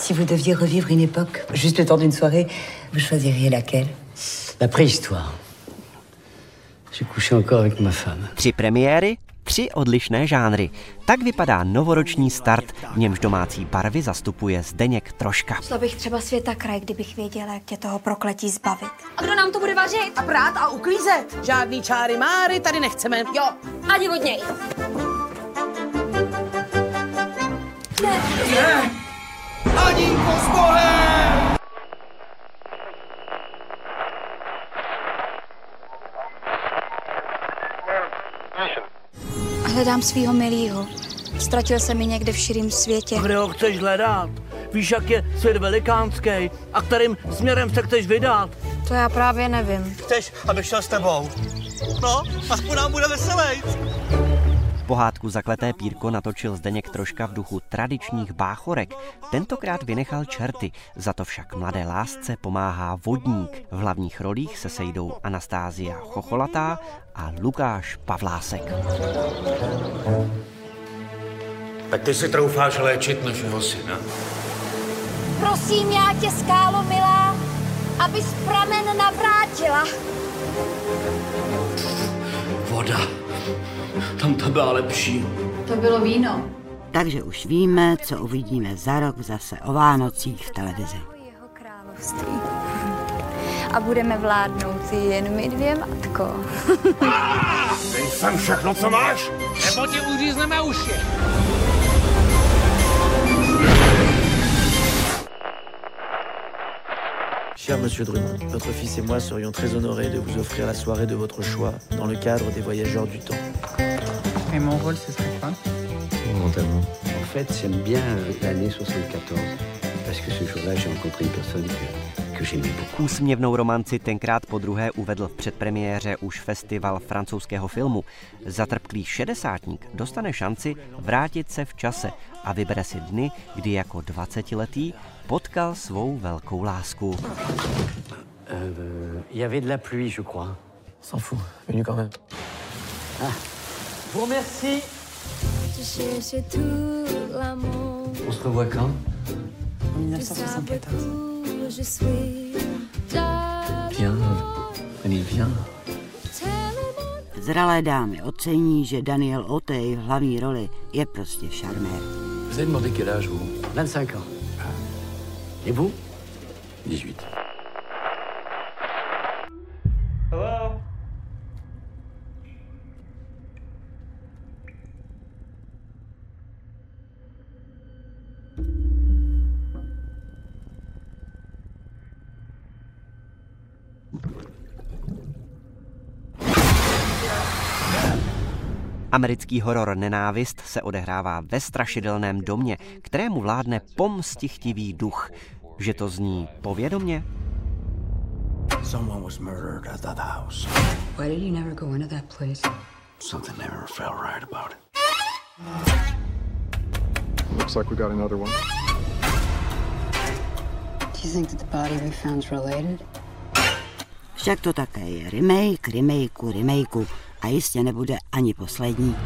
Si vous deviez revivre une époque, juste le temps d'une soirée, vous choisiriez laquelle La préhistoire. J'ai couché encore avec ma femme. Tři premiéry, tři odlišné žánry. Tak vypadá novoroční start, v němž domácí barvy zastupuje Zdeněk Troška. Šla bych třeba světa kraj, kdybych věděla, jak tě toho prokletí zbavit. A kdo nám to bude vařit? A prát a uklízet. Žádný čáry máry tady nechceme. Jo, ani od něj. Anínko s Bohem! Hledám svého milýho. Ztratil se mi někde v širém světě. Kde ho chceš hledat? Víš, jak je svět velikánský a kterým směrem se chceš vydat? To já právě nevím. Chceš, abych šel s tebou? No, aspoň nám bude veselý. Pohádku Zakleté pírko natočil Zdeněk Troška v duchu tradičních báchorek. Tentokrát vynechal čerty, za to však mladé lásce pomáhá vodník. V hlavních rolích se sejdou Anastázia Chocholatá a Lukáš Pavlásek. Tak ty si troufáš léčit našeho syna. Prosím já tě, skálo milá, abys pramen navrátila. Voda. Tam to byla lepší. To bylo víno. Takže už víme, co uvidíme za rok zase o Vánocích v televizi. Jeho království. A budeme vládnout jen my dvě, matko. Dej sem všechno, co máš. Nebo ti uřízneme uši. Cher Monsieur Drummond, votre fils et moi serions très honorés de vous offrir la soirée de votre choix dans le cadre des Voyageurs du Temps. Et mon rôle, ce serait quoi? Momentairement. En fait, j'aime bien euh, l'année 74. Parce que ce jour-là, j'ai rencontré une personne que. Úsměvnou romanci tenkrát po druhé uvedl v předpremiéře už festival francouzského filmu. Zatrpklý šedesátník dostane šanci vrátit se v čase a vybere si dny, kdy jako 20-letý potkal svou velkou lásku. Euh, Il y avait de la pluie, je crois. S'en fout, venu quand même. Vous remercie. On se revoit quand En 1974. Viens. Allez, viens. Zralé dámy ocení, že Daniel Otej v hlavní roli je prostě šarmér. Vous avez demandé quel âge, vous 25 ans. Et vous 18. Americký horor Nenávist se odehrává ve strašidelném domě, kterému vládne pomstichtivý duch. Že to zní povědomně? Someone was murdered at that house. Why did you never go into that place? Something never felt right about it. Looks like we got another one. Do you think that the body we found's related? Však to také je remake, remakeu, remakeu a jistě nebude ani poslední.